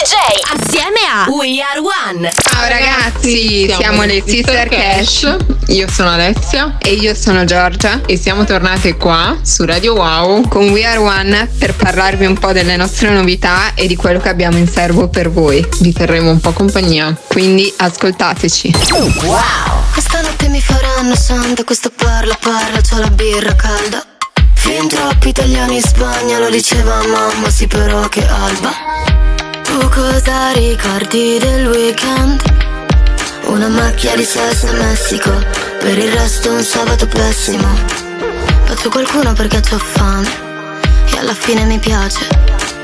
DJ assieme a We Are One. Ciao ragazzi, siamo, siamo le Sister Cash. Cash. Io sono Alessia e io sono Giorgia e siamo tornate qua su Radio Wow con We Are One per parlarvi un po' delle nostre novità e di quello che abbiamo in serbo per voi. Vi terremo un po' compagnia, quindi ascoltateci. Wow! Questa notte mi faranno santa, questo parla parla, c'ho la birra calda. Fin troppi italiani in Spagna, lo diceva mamma, sì però che alba. Tu cosa ricordi del weekend? Una macchia di salsa a Messico, per il resto un sabato pessimo. Faccio qualcuno perché ho fame, e alla fine mi piace.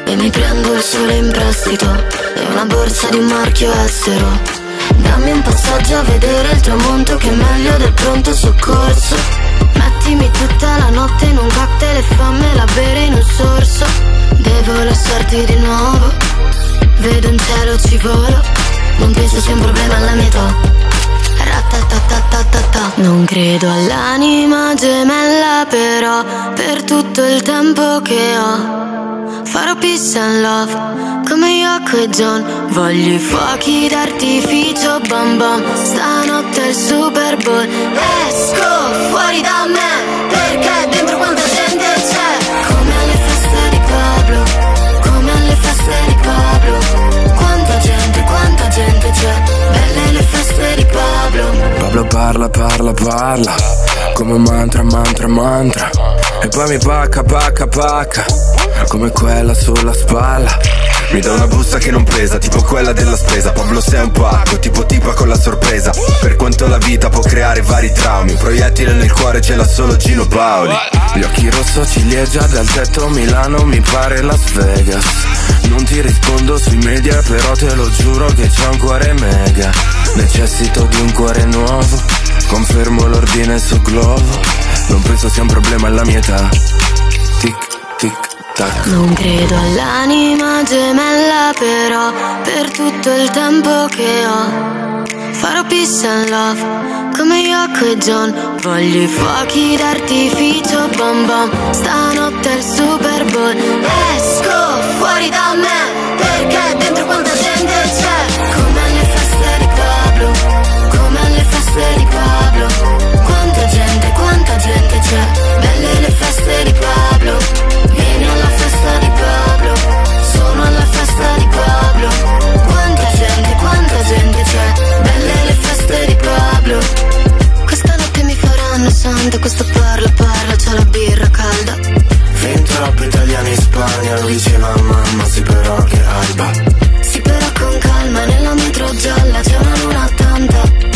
E mi prendo il sole in prestito, e una borsa di un marchio estero. Dammi un passaggio a vedere il tramonto che è meglio del pronto soccorso. Mettimi tutta la notte in un cocktail e fammela bere in un sorso. Devo lasciarti di nuovo. Vedo un cielo ci volo. Non penso sia un problema alla mia età non credo all'anima gemella però Per tutto il tempo che ho Farò peace and love Come Yoko e John. Voglio i fuochi d'artificio bam bam Stanotte è il Super Bowl Esco fuori da me parla, parla, parla. Come mantra, mantra, mantra. E poi mi pacca, pacca, pacca. Come quella sulla spalla. Mi dà una busta che non pesa, tipo quella della spesa. Pablo sei un pacco, tipo tipa con la sorpresa. Per quanto la vita può creare vari traumi. Un proiettile nel cuore ce l'ha solo Gino Paoli. Gli occhi rosso ciliegia dal tetto Milano mi pare Las Vegas. Non ti rispondo sui media però te lo giuro che c'ho un cuore mega. Necessito di un cuore nuovo Confermo l'ordine su Glovo Non penso sia un problema alla mia età Tic, tic, tac. Non credo all'anima gemella, però per tutto il tempo che ho farò peace and love come Yoko e John. Voglio i fuochi d'artificio, bom bom. Stanotte è il Super Bowl. Esco fuori da me perché dentro quanta gente c'è. C'è. Belle le feste di Pablo festa di Pablo, sono alla festa di Pablo. Quanta gente, quanta gente c'è, belle le feste di Pablo. Questa notte mi faranno santa, questo parla, parla, c'è la birra calda. Fin troppi italiani in Spagna, lo diceva mamma, sì però che alba. Sì però con calma, nella metro gialla c'è una luna tanta.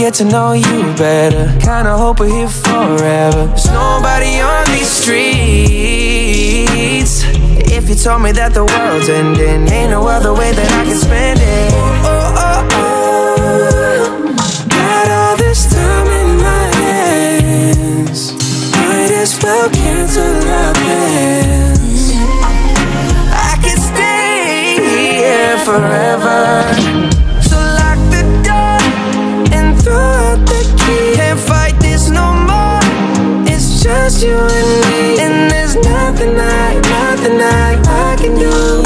get to know you better. Kinda hope we're here forever. There's nobody on these streets. If you told me that the world's ending, ain't no other way that I can spend it. Oh, oh, oh. Got all this time in my hands. Might as well cancel our plans. I could stay here forever. just you and me, and there's nothing I, nothing I, I can do.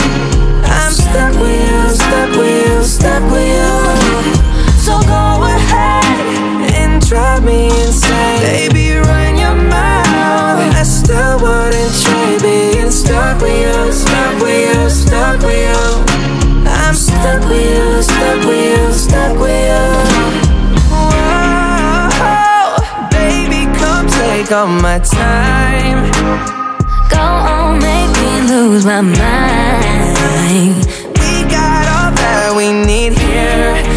all my time. Go on, make me lose my mind. We got all that we need here.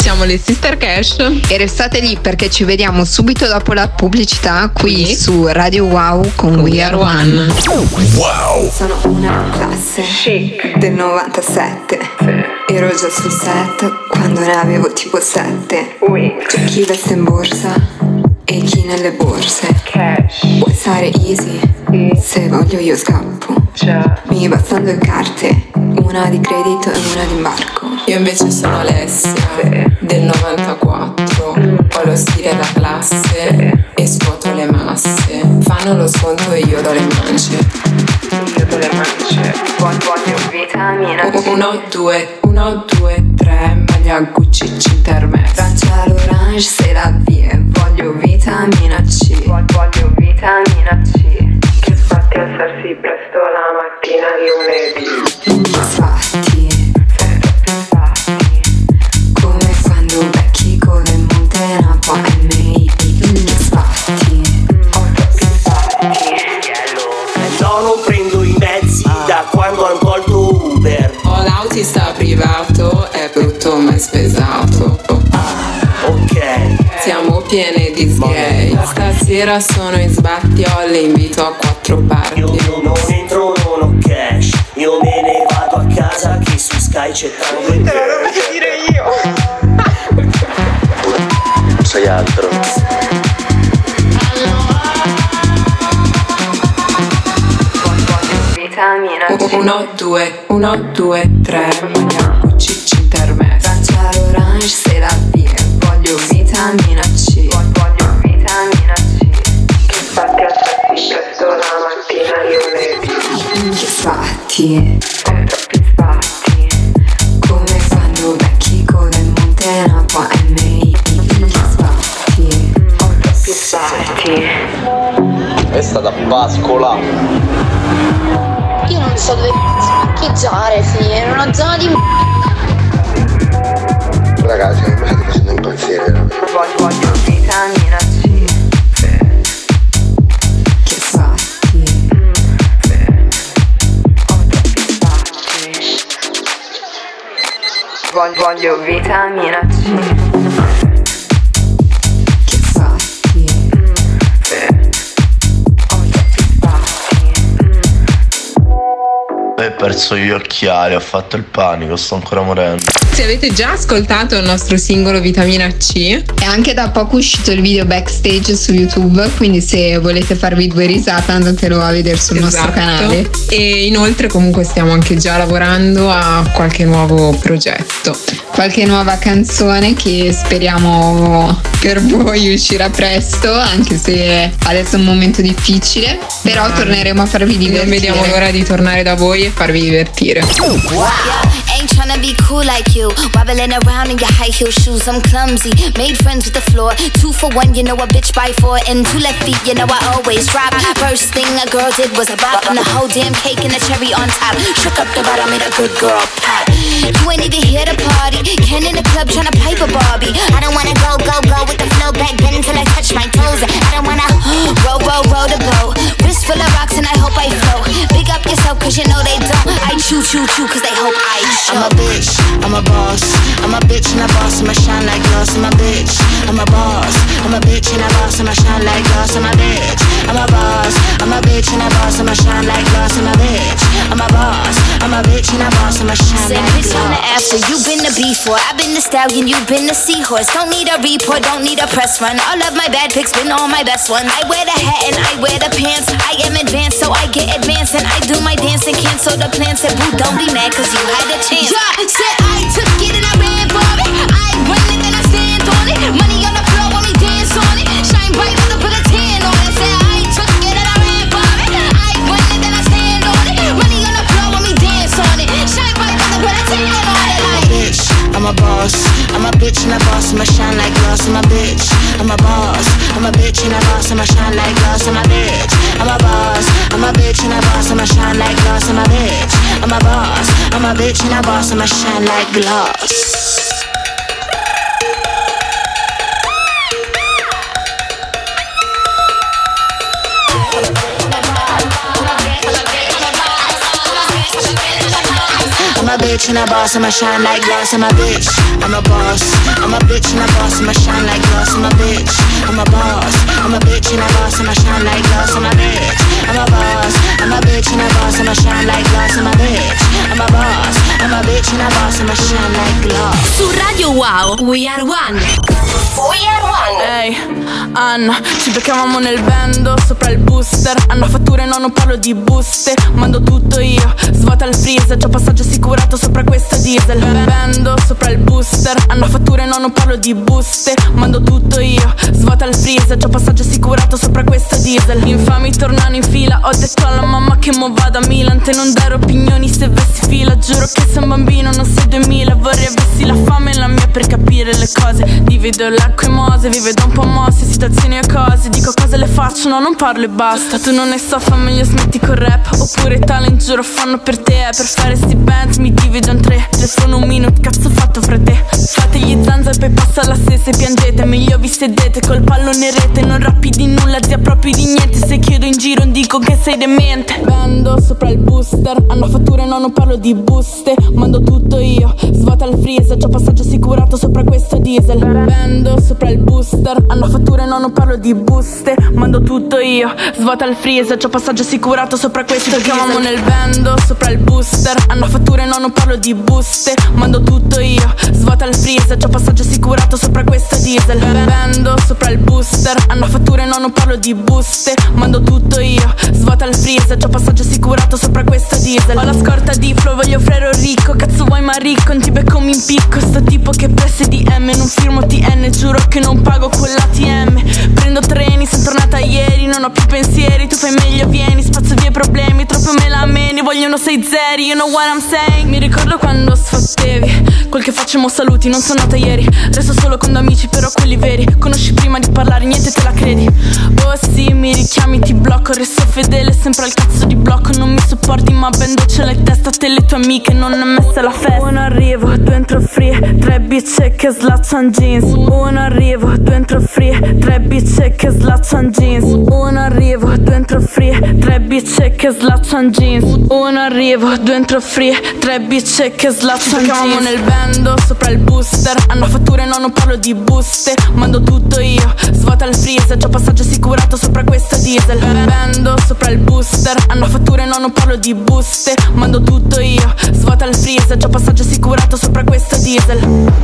Siamo le Sister Cash e restate lì perché ci vediamo subito dopo la pubblicità qui sì. su Radio Wow con, con We Are One. One. Wow! Sono una classe Chic. del 97. Sì. Ero già sul set quando ne avevo tipo 7. C'è chi veste in borsa e chi nelle borse. Cash. Può stare easy. Sì. Se voglio io scappo. Già. Mi bastano due carte, una di credito e una di imbarco. Io invece sono Alessia sì. del 94, ho lo stile da classe sì. e scuoto le masse. Fanno lo sconto e io do le mance. Io do le mance. Buon buon vitamina. 1, 2, 1, 2, 3, maglia Gucci Cintermex. Francia l'orange, se la vie, voglio vitamina C. Voglio vitamina C. Che sbatti alzarsi presto la mattina lunedì. Sbatti. ti sta privato, è brutto ma è spesato. Ah, ok. Siamo piene di sgay. Stasera sono in sbatti, le invito a quattro parti. Io, non entro, non ho cash. Io me ne vado a casa che su Sky c'è tanto. Te lo devo dire io. Sai altro. 1, 2, 1, 2, 3 Vogliamo cicci intermessi Faccia l'orange se la via Voglio vitamina C. Voglio vitamina C. Che fatti alzarsi presto la mattina io le vi Che fatti Troppi sbatti Come fanno vecchi con il monte Napa MI Che sbatti Ho troppi sbatti È stata pascola. Io non so dove parcheggiare, figli, in una zona di Ragazzi, mi state facendo impazzire veramente. Voglio, voglio vitamina C. Che fatti? Ho troppi sbatti Voglio, voglio vitamina C perso gli occhiali, ho fatto il panico, sto ancora morendo. Se avete già ascoltato il nostro singolo Vitamina C, è anche da poco uscito il video backstage su YouTube, quindi se volete farvi due risate andatelo a vedere sul nostro Esatto. canale. E inoltre comunque stiamo anche già lavorando a qualche nuovo progetto. Qualche nuova canzone che speriamo per voi uscirà presto, anche se adesso è un momento difficile, però torneremo a farvi divertire. Non vediamo l'ora di tornare da voi e farvi divertire. Ain't tryna be cool like you. Wobbling around in your high heel shoes. I'm clumsy. Made friends with the floor. Two for one, you know a bitch by four. And two left feet, you know I always drop. First thing a girl did was a bop. And the whole damn cake and the cherry on top. Shook up the bottom, made a good girl pop. You ain't even here to party. Ken in the club tryna pipe a Barbie. I don't wanna go, go, go with the flow back then until I touch my toes. I don't wanna roll, roll, roll the boat. Wrist full of rocks and I hope I float. Big up yourself cause you know they don't. I chew, chew, chew cause they hope I show. I'm a bitch, I'm a boss. I'm a bitch and a boss, I'ma shine like glass. I'm a bitch, I'm a boss. I'm a bitch and a boss, I'ma shine like glass. I'm a bitch, I'm a boss. I'm a bitch and a boss, I'ma shine like glass. I'm a bitch, I'm a boss. I'm a bitch and a boss, I'ma shine Say bitch on the after, you been the before. I've been the stallion, You've been the seahorse. Don't need a report, don't need a press run. All of my bad pics been all my best ones. I wear the hat and I wear the pants. I am advanced, so I get advanced. And I do my dance and cancel the plans. Said, boo, don't be mad, cause you had a chance. Yeah, said I took it and I boss. I'm a bitch and a boss, I'ma shine like glass. I'm a bitch and a boss, I'ma shine like glass. I'm a bitch, I'm a boss. I'm a bitch and a boss, I'ma shine like glass. I'm a bitch, I'm a boss. I'm a bitch and a boss, I'ma shine like glass. I'm a bitch, I'm a boss. I'm a bitch and a boss, I'ma shine like glass. I'm a bitch, I'm a boss. I'm a bitch and a boss, I'ma shine like glass. Su Radio Wow, We Are One. We Are One. Ehi, Anna, ci beccavamo nel bando sopra il booster. Hanno fatture, no, non parlo di buste. Mando tutto io, svuota il freezer. Già passaggio assicurato sopra questo diesel. Bando sopra il booster. Hanno fatture, no, non parlo di buste. Mando tutto io, svuota il freezer. Già passaggio assicurato sopra questo diesel. Infami tornano in fila. Ho detto alla mamma che mo vado a Milan. Te non dare opinioni se vessi fila. Giuro che sei un bambino, non sei 2000 Vorrei avessi la fame e la mia per capire le cose. Divido l'acqua e mose, vive da un po' mosse Situazioni e cose, dico cose le faccio No, non parlo e basta. Tu non ne so, fa meglio smetti col rap Oppure talent, giuro, fanno per te. Per fare sti bands mi divido in tre Telefono un minuto, cazzo fatto fra te. Fate gli zanza e poi passa la stessa e piangete Meglio vi sedete col pallone in rete. Non rappi di nulla, zia proprio di niente. Se chiedo in giro dico che sei demente. Vendo sopra il booster Hanno fatture, no, non parlo di buste. Mando tutto io, svuota il freezer Già passaggio assicurato sopra questo diesel. Vendo sopra il booster Hanno fatture, no, non parlo di buste Mando tutto io, svuota il freezer Già passaggio assicurato sopra questo diesel. Chiamamo nel vendo sopra il booster. Hanno fatture, no, non parlo di buste Mando tutto io, svuota il freezer Già passaggio assicurato sopra questa diesel. Vendo sopra il booster. Hanno fatture, no, non parlo di buste Mando tutto io, svuota il freezer Già passaggio assicurato sopra questa diesel. Ho la scorta di flow, voglio frero ricco. Cazzo vuoi ma ricco, non ti becco mi impicco Sto tipo che presse di M Non firmo TN, giuro che non pago con l'ATM Prendo treni, sono tornata ieri Non ho più pensieri, tu fai meglio, vieni Spazio via i problemi, troppo me la meni Vogliono sei zeri, you know what I'm saying? Mi ricordo quando sfottevi Quel che facciamo saluti, non sono nata ieri. Resto solo con due amici, però quelli veri. Conosci prima di parlare, niente te la credi. Oh sì, mi richiami, ti blocco. Resto fedele, sempre al cazzo di blocco. Non mi sopporti, ma ben dolce la testa Te le tue amiche, non è messa la festa. Uno arrivo, due entro free Tre bice che slaccian jeans. Uno arrivo, due entro free Tre bice che slaccian jeans. Uno arrivo, due entro free. Tre bice che slaccian jeans. Uno arrivo, due entro free. Tre bice che slaccian jeans. Ci nel bando, sopra il booster. Hanno fatture, no, non parlo di buste. Mando tutto io, svuota il freezer. Già passaggio assicurato sopra questa diesel. Bendo sopra il booster. Hanno fatture, no, non parlo di buste. Mando tutto io, svuota il freezer. Già passaggio assicurato sopra questa diesel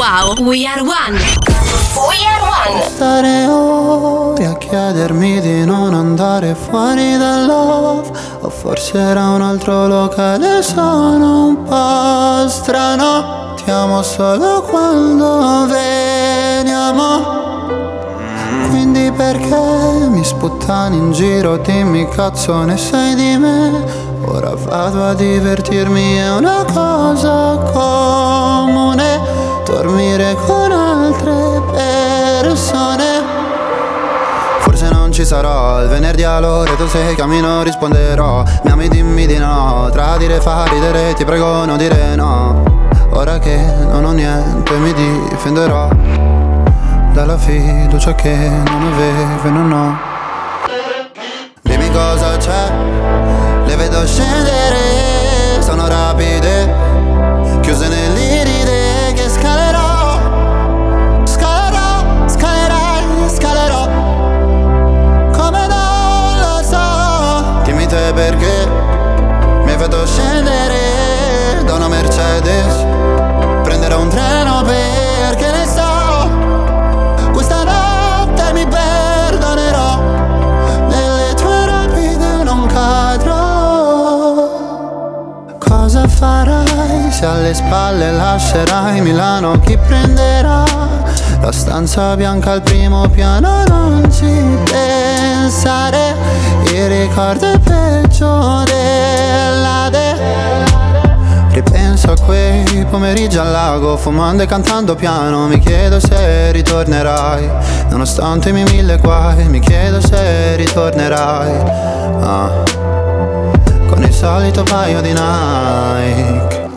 Wow, We Are One. We Are One. Stare ore a chiedermi di non andare fuori dal O forse era un altro locale, sono un po' strano Ti amo solo quando veniamo quindi perché mi sputtani in giro, dimmi cazzo ne sai di me? Ora vado a divertirmi, è una cosa comune Dormire con altre persone. Forse non ci sarò, il venerdì all'ora tu sei cammino risponderò. Mi ami dimmi di no, tradire fa ridere, ti prego non dire no. Ora che non ho niente mi difenderò Dalla fiducia che non avevo e non ho Cosa farai se alle spalle lascerai Milano? Chi prenderà la stanza bianca al primo piano? Non ci pensare, il ricordo è peggio dell'ade. Ripenso a quei pomeriggi al lago, fumando e cantando piano. Mi chiedo se ritornerai, nonostante i miei mille guai. Mi chiedo se ritornerai. Ah con il solito paio di Nike.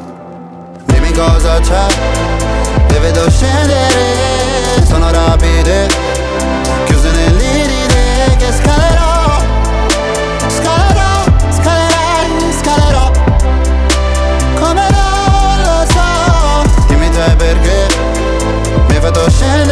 Dimmi cosa c'è, le vedo scendere, sono rapide Chiuse nell'iride che scalerò. Scalerò, scalerai, scalerò. Come non lo so. Dimmi te perché mi hai fatto scendere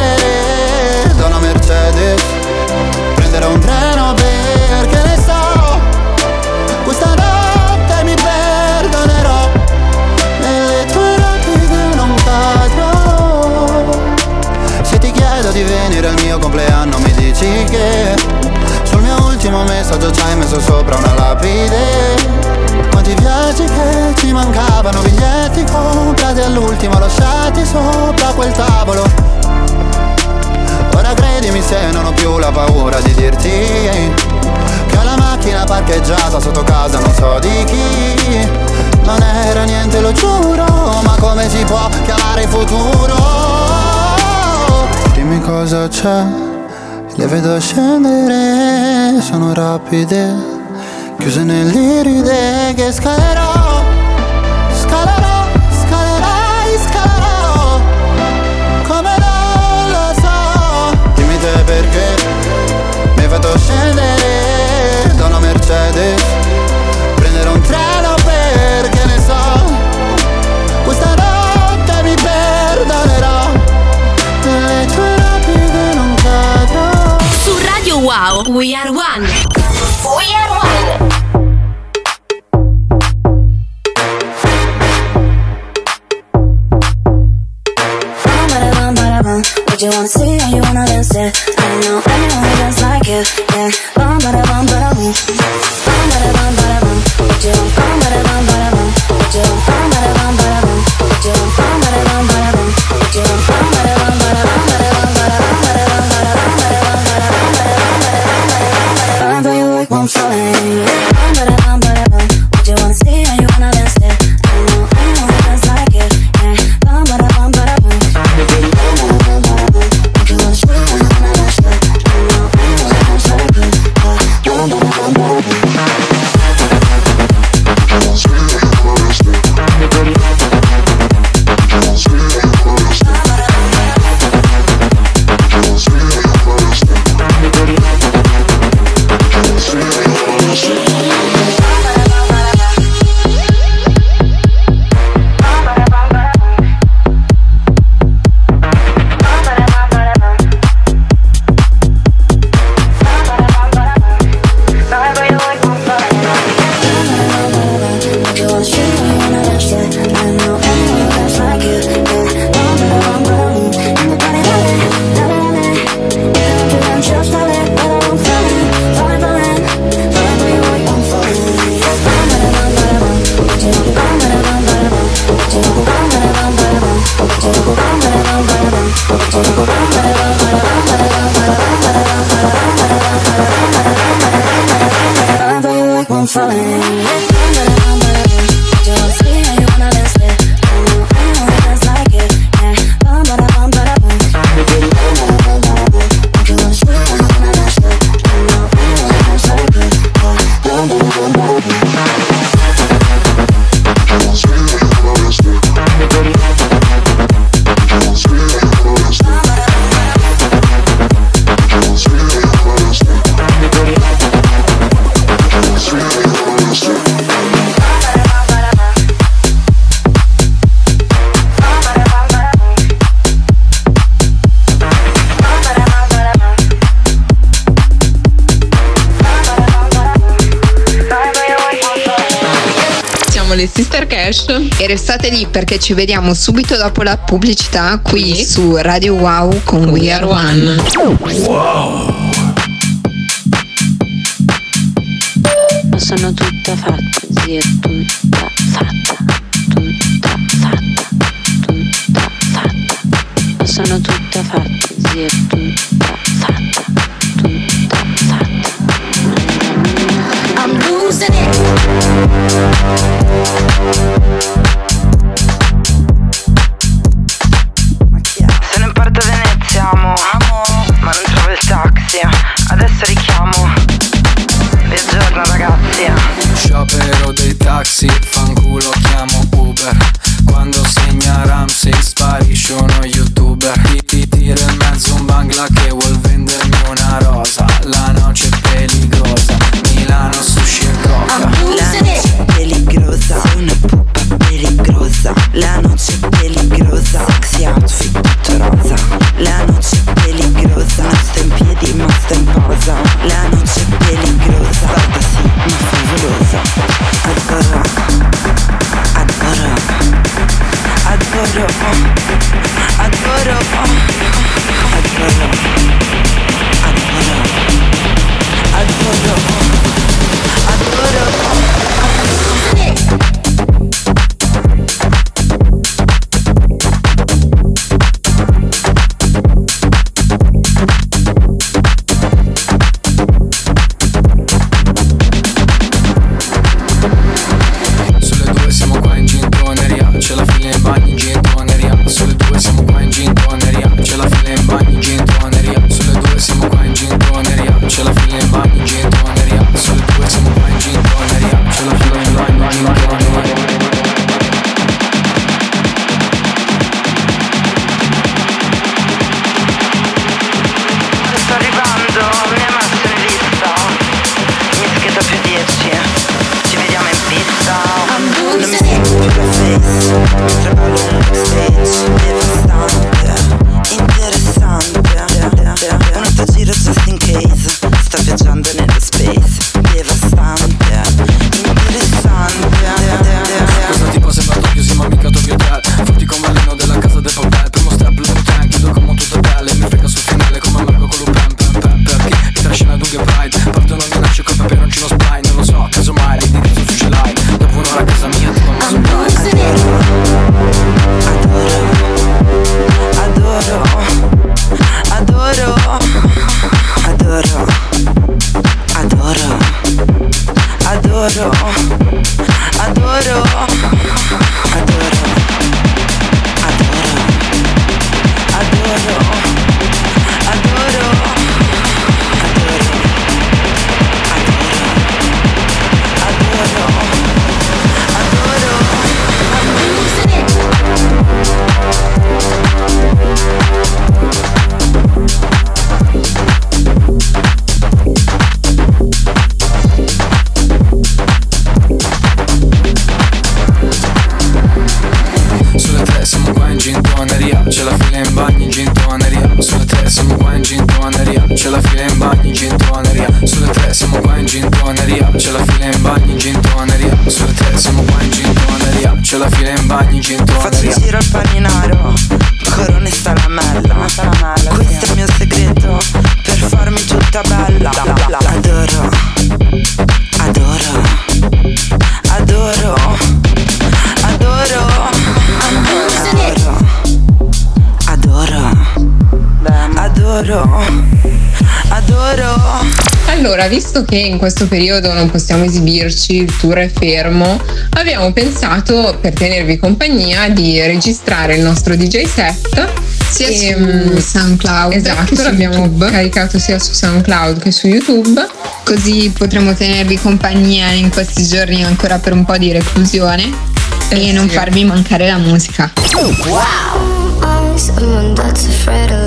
dici che Sul mio ultimo messaggio ci hai messo sopra una lapide. Quanti viaggi che ci mancavano Biglietti comprati all'ultimo lasciati sopra quel tavolo? Ora credimi se non ho più la paura di dirti che ho la macchina parcheggiata sotto casa non so di chi. Non era niente lo giuro Ma come si può chiamare futuro? Dimmi cosa c'è Le vedo scendere Sono rapide Chiuse nell'iride che scalerò wow, we are one. We are one. What you wanna see, how you wanna dance it I know anyone who dance like you, yeah. Bum, bada, bum, bada, boom Bum, bada, bum, bada, boom What you want, bum, bada, bum, bada, boom Siamo restate lì perché ci vediamo subito dopo la pubblicità qui Qui. su Radio Wow con We Are One. Sono in gintoneria C'è la fila in bagno in gintoneria Sulle tre siamo qua in gintoneria C'è la fila in bagno in gintoneria Sulle tre siamo qua in gintoneria C'è la fila in bagno in gintoneria Sulle tre siamo qua in gintoneria C'è la fila in bagno in gintoneria Faccio in giro al paninaro Allora, visto che in questo periodo non possiamo esibirci, il tour è fermo, abbiamo pensato per tenervi compagnia di registrare il nostro DJ set sia e, su mm, SoundCloud Esatto, l'abbiamo YouTube. caricato sia su SoundCloud che su YouTube. Così potremo tenervi compagnia in questi giorni ancora per un po' di reclusione Eh e non farvi mancare la musica.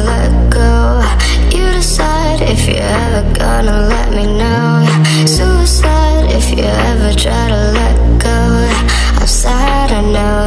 I'm if you're ever gonna let me know. Suicide if you ever try to let go. I'm sad, I know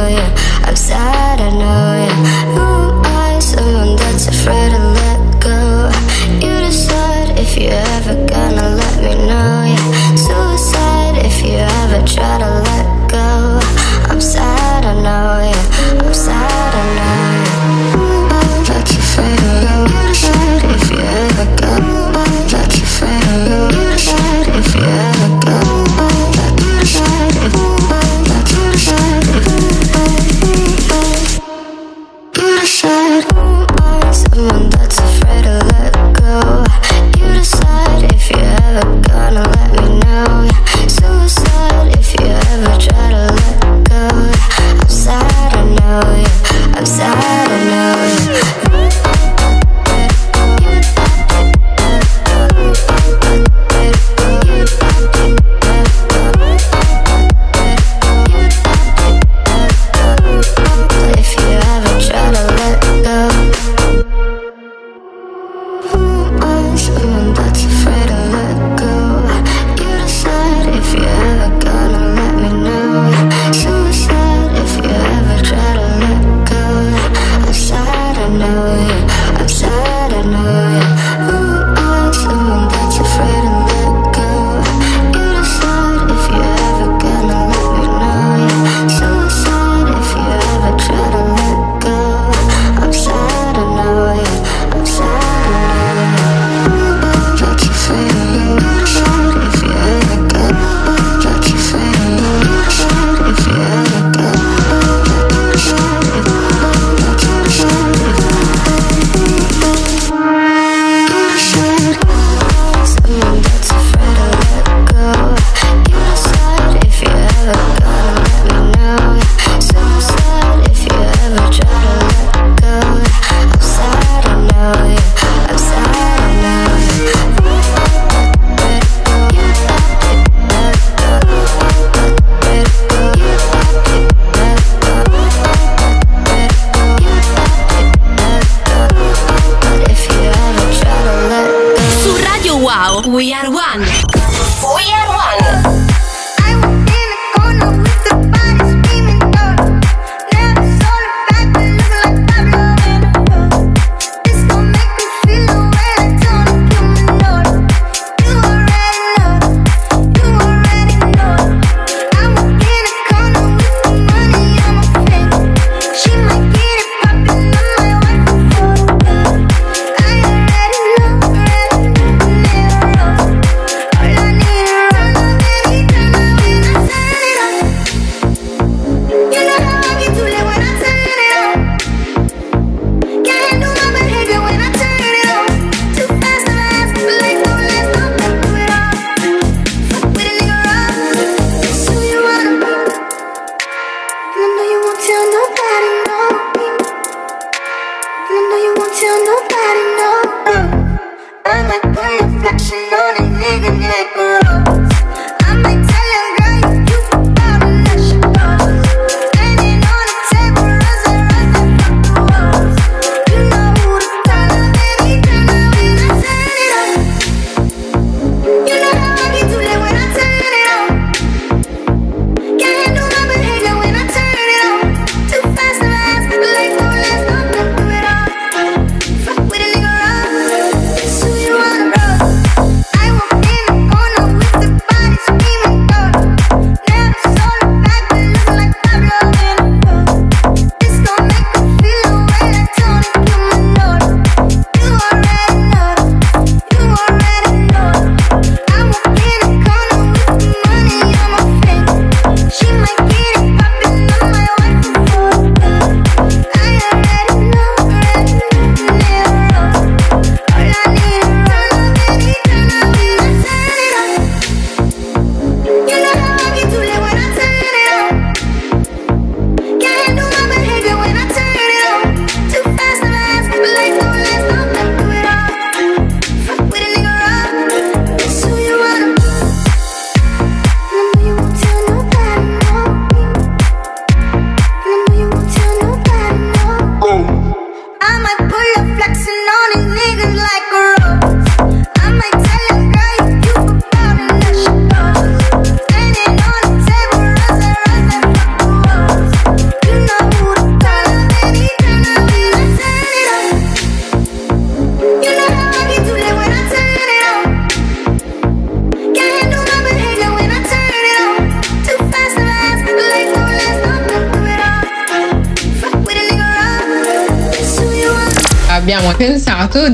tell nobody know me. No, know you won't tell nobody.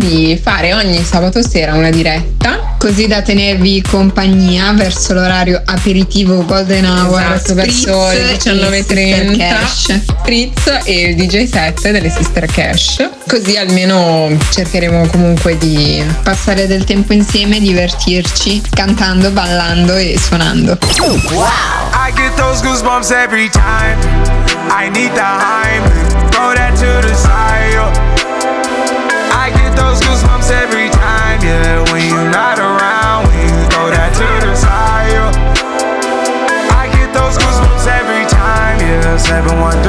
Di fare ogni sabato sera una diretta. Così da tenervi compagnia verso l'orario aperitivo Golden Hour. Esatto, verso le 19.30. Fritz e il DJ set delle Sister Cash. Così almeno cercheremo comunque di passare del tempo insieme, divertirci, cantando, ballando e suonando. Wow! I get those goosebumps every time. I need the hype. Throw that to the side. Yeah. 713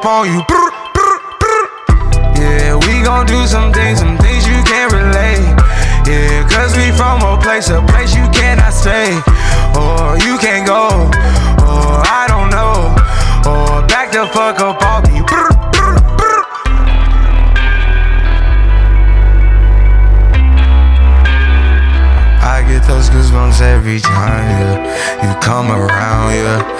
up on you. Yeah, we gon' do some things, some things you can't relate. Yeah, cause we from a place, a place you cannot stay. Or you can't go, or I don't know. Or back the fuck up off me. I get those goosebumps every time, yeah. You come around, yeah.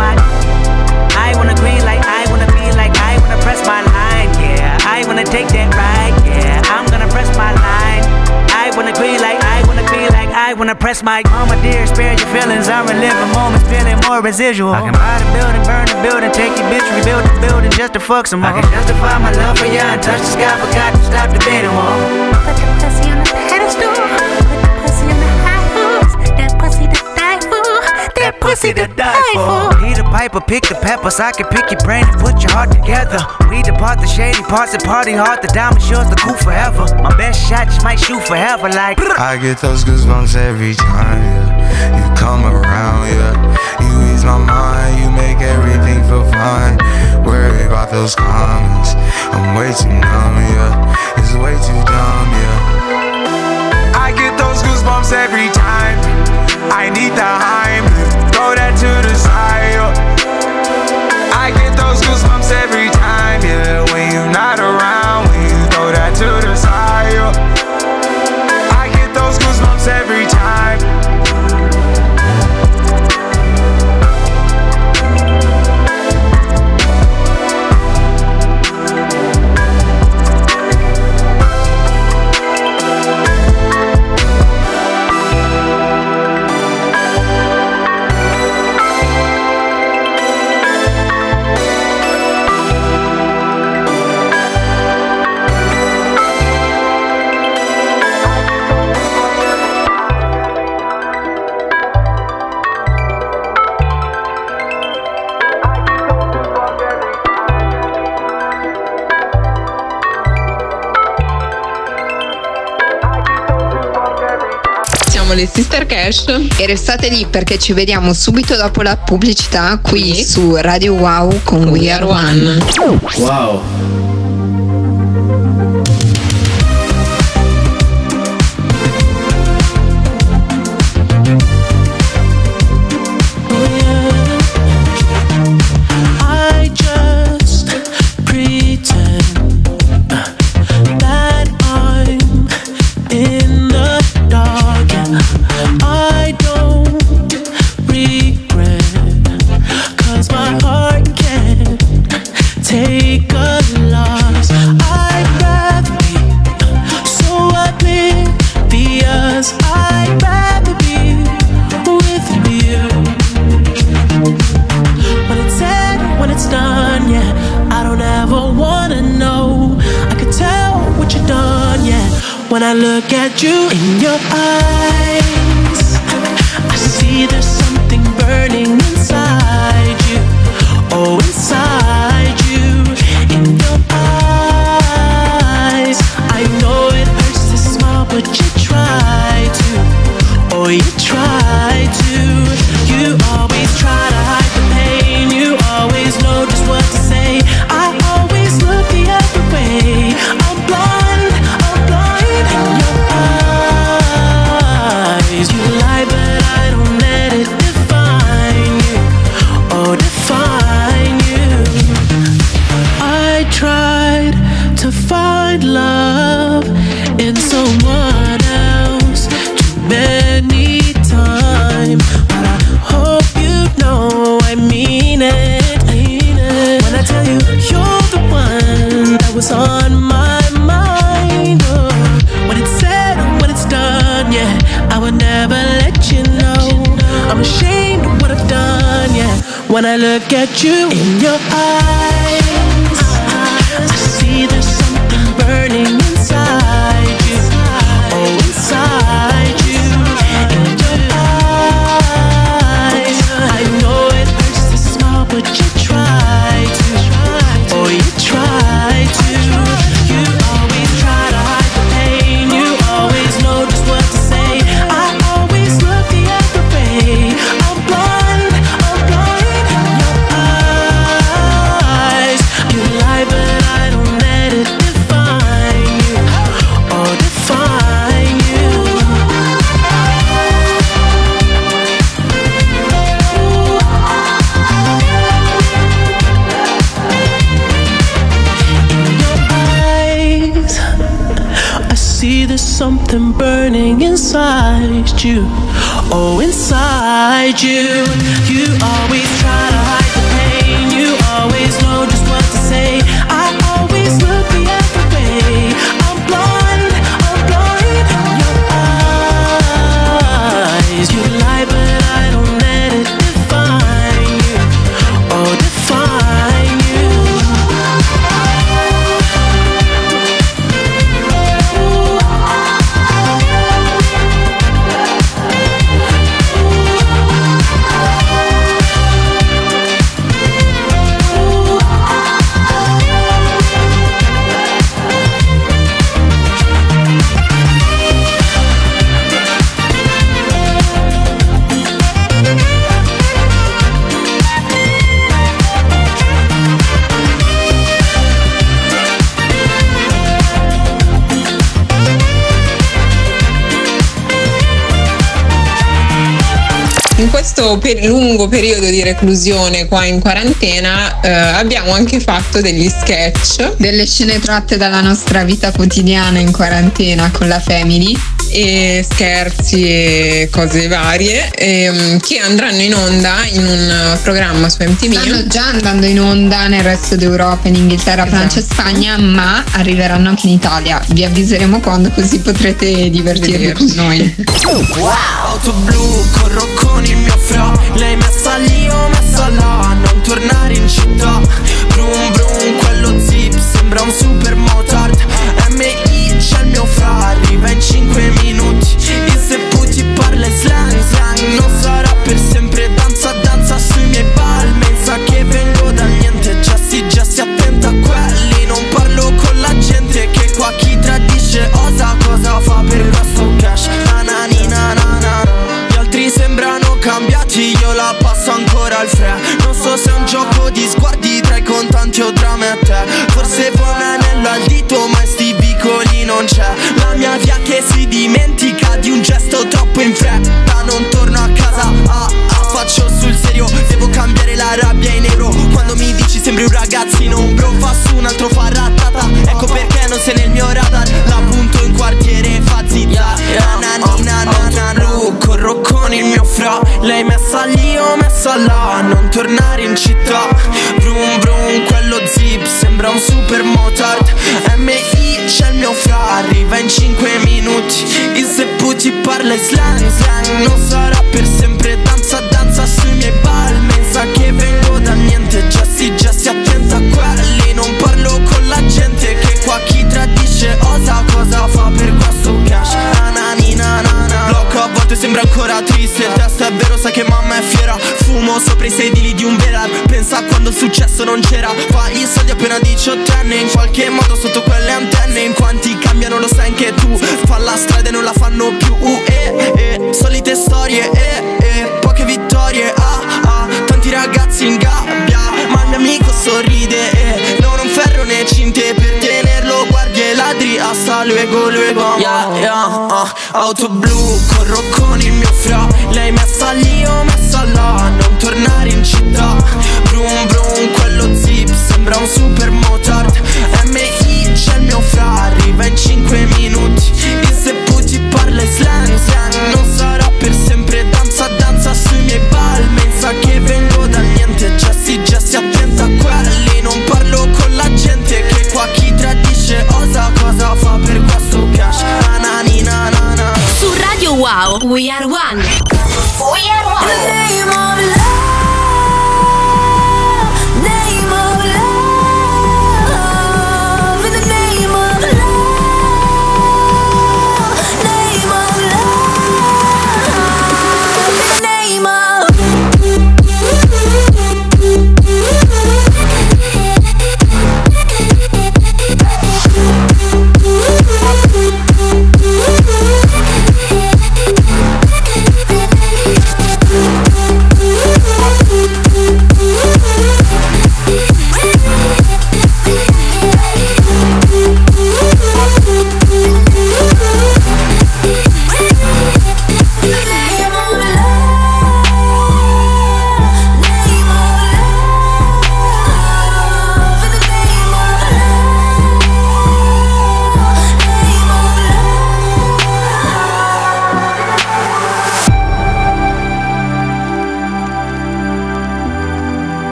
my. I wanna green like I wanna be like I wanna press my line, yeah. I wanna take that ride, yeah. I'm gonna press my line. I wanna green like I wanna be like I wanna press my. Mama dear, spare your feelings. I'm reliving moments, feeling more residual. I can buy the building, burn the building, take your bitch, rebuild the building just to fuck some more. I can justify my love for you and touch the sky, forgot to stop debating war. Put the pussy on the pedestal. Pussy to die for. Peter Piper, pick the peppers. I can pick your brain and put your heart together. We depart the shady parts and party hard. The diamond yours, the cool forever. My best shot just might shoot forever. Like I get those goosebumps every time. Yeah, you come around. Yeah, you ease my mind. You make everything feel fine. Worry about those comments. I'm way too numb. Yeah, it's way too dumb. Yeah. I get those goosebumps every time. I need the hype. Cash. E restate lì perché ci vediamo subito dopo la pubblicità qui Sì. su Radio Wow con We Are One. Wow. get you in your eyes. Something burning inside you. Oh, inside you. You always questo per- lungo periodo di reclusione qua in quarantena eh, abbiamo anche fatto degli sketch. Delle scene tratte dalla nostra vita quotidiana in quarantena con la family. e scherzi e cose varie ehm, che andranno in onda in un programma su MTV. Stanno già andando in onda nel resto d'Europa, in Inghilterra, Francia e Spagna, ma arriveranno anche in Italia. Vi avviseremo quando così potrete divertirvi con noi. Auto fra Lei messa lì o messa là Non tornare in città. Brum brum, quello zip Sembra un super motard. MI c'è il mio fra Arriva in 5 minuti contanti o tra me te. Forse poi un anello al dito Ma sti vicoli non c'è. La mia via che si dimentica Di un gesto troppo in fretta. Non torno a casa ah, ah, Faccio sul serio. Devo cambiare la rabbia in euro. Quando mi dici sembri un ragazzino Un bro fa su un altro fa ratata Ecco perché non sei nel mio radar fra Lei messa lì o messa là Non tornare in città. Brum brum quello zip Sembra un super motard. MI c'è il mio fra Arriva in 5 minuti. Il seppu ti parla in slang slang. Non sarà per sempre Danza danza sui miei palmi Sa che vengo da niente già si attenta a quelli. Non parlo con la gente Che qua chi tradisce osa Cosa fa per sembra ancora triste Il testo è vero, sai che mamma è fiera Fumo sopra i sedili di un velar Pensa a quando successo non c'era Fa i soldi appena diciottenne In qualche modo sotto quelle antenne In quanti cambiano lo sai anche tu Fa la strada e non la fanno più uh, eh, eh. Solite storie, eh, eh. Poche vittorie, ah, ah Tanti ragazzi in gabbia Ma il mio amico sorride, eh. Non un ferro né cinte per te hasta luego luego yeah, yeah, uh, Auto blu corro con il mio fra. Lei messa lì o messa là Non tornare in città. Brum brum quello zip Sembra un super motard. MI c'è il mio fra Arriva in 5 minuti. E se puti parla slang slang Non sarà cash Ananina na na Su Radio Wow, We Are One. We Are One.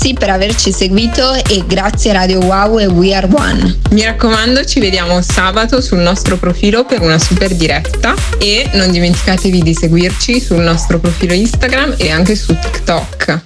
Ragazzi per averci seguito e grazie Radio Wow e We Are One. Mi raccomando, ci vediamo sabato sul nostro profilo per una super diretta e non dimenticatevi di seguirci sul nostro profilo Instagram e anche su TikTok.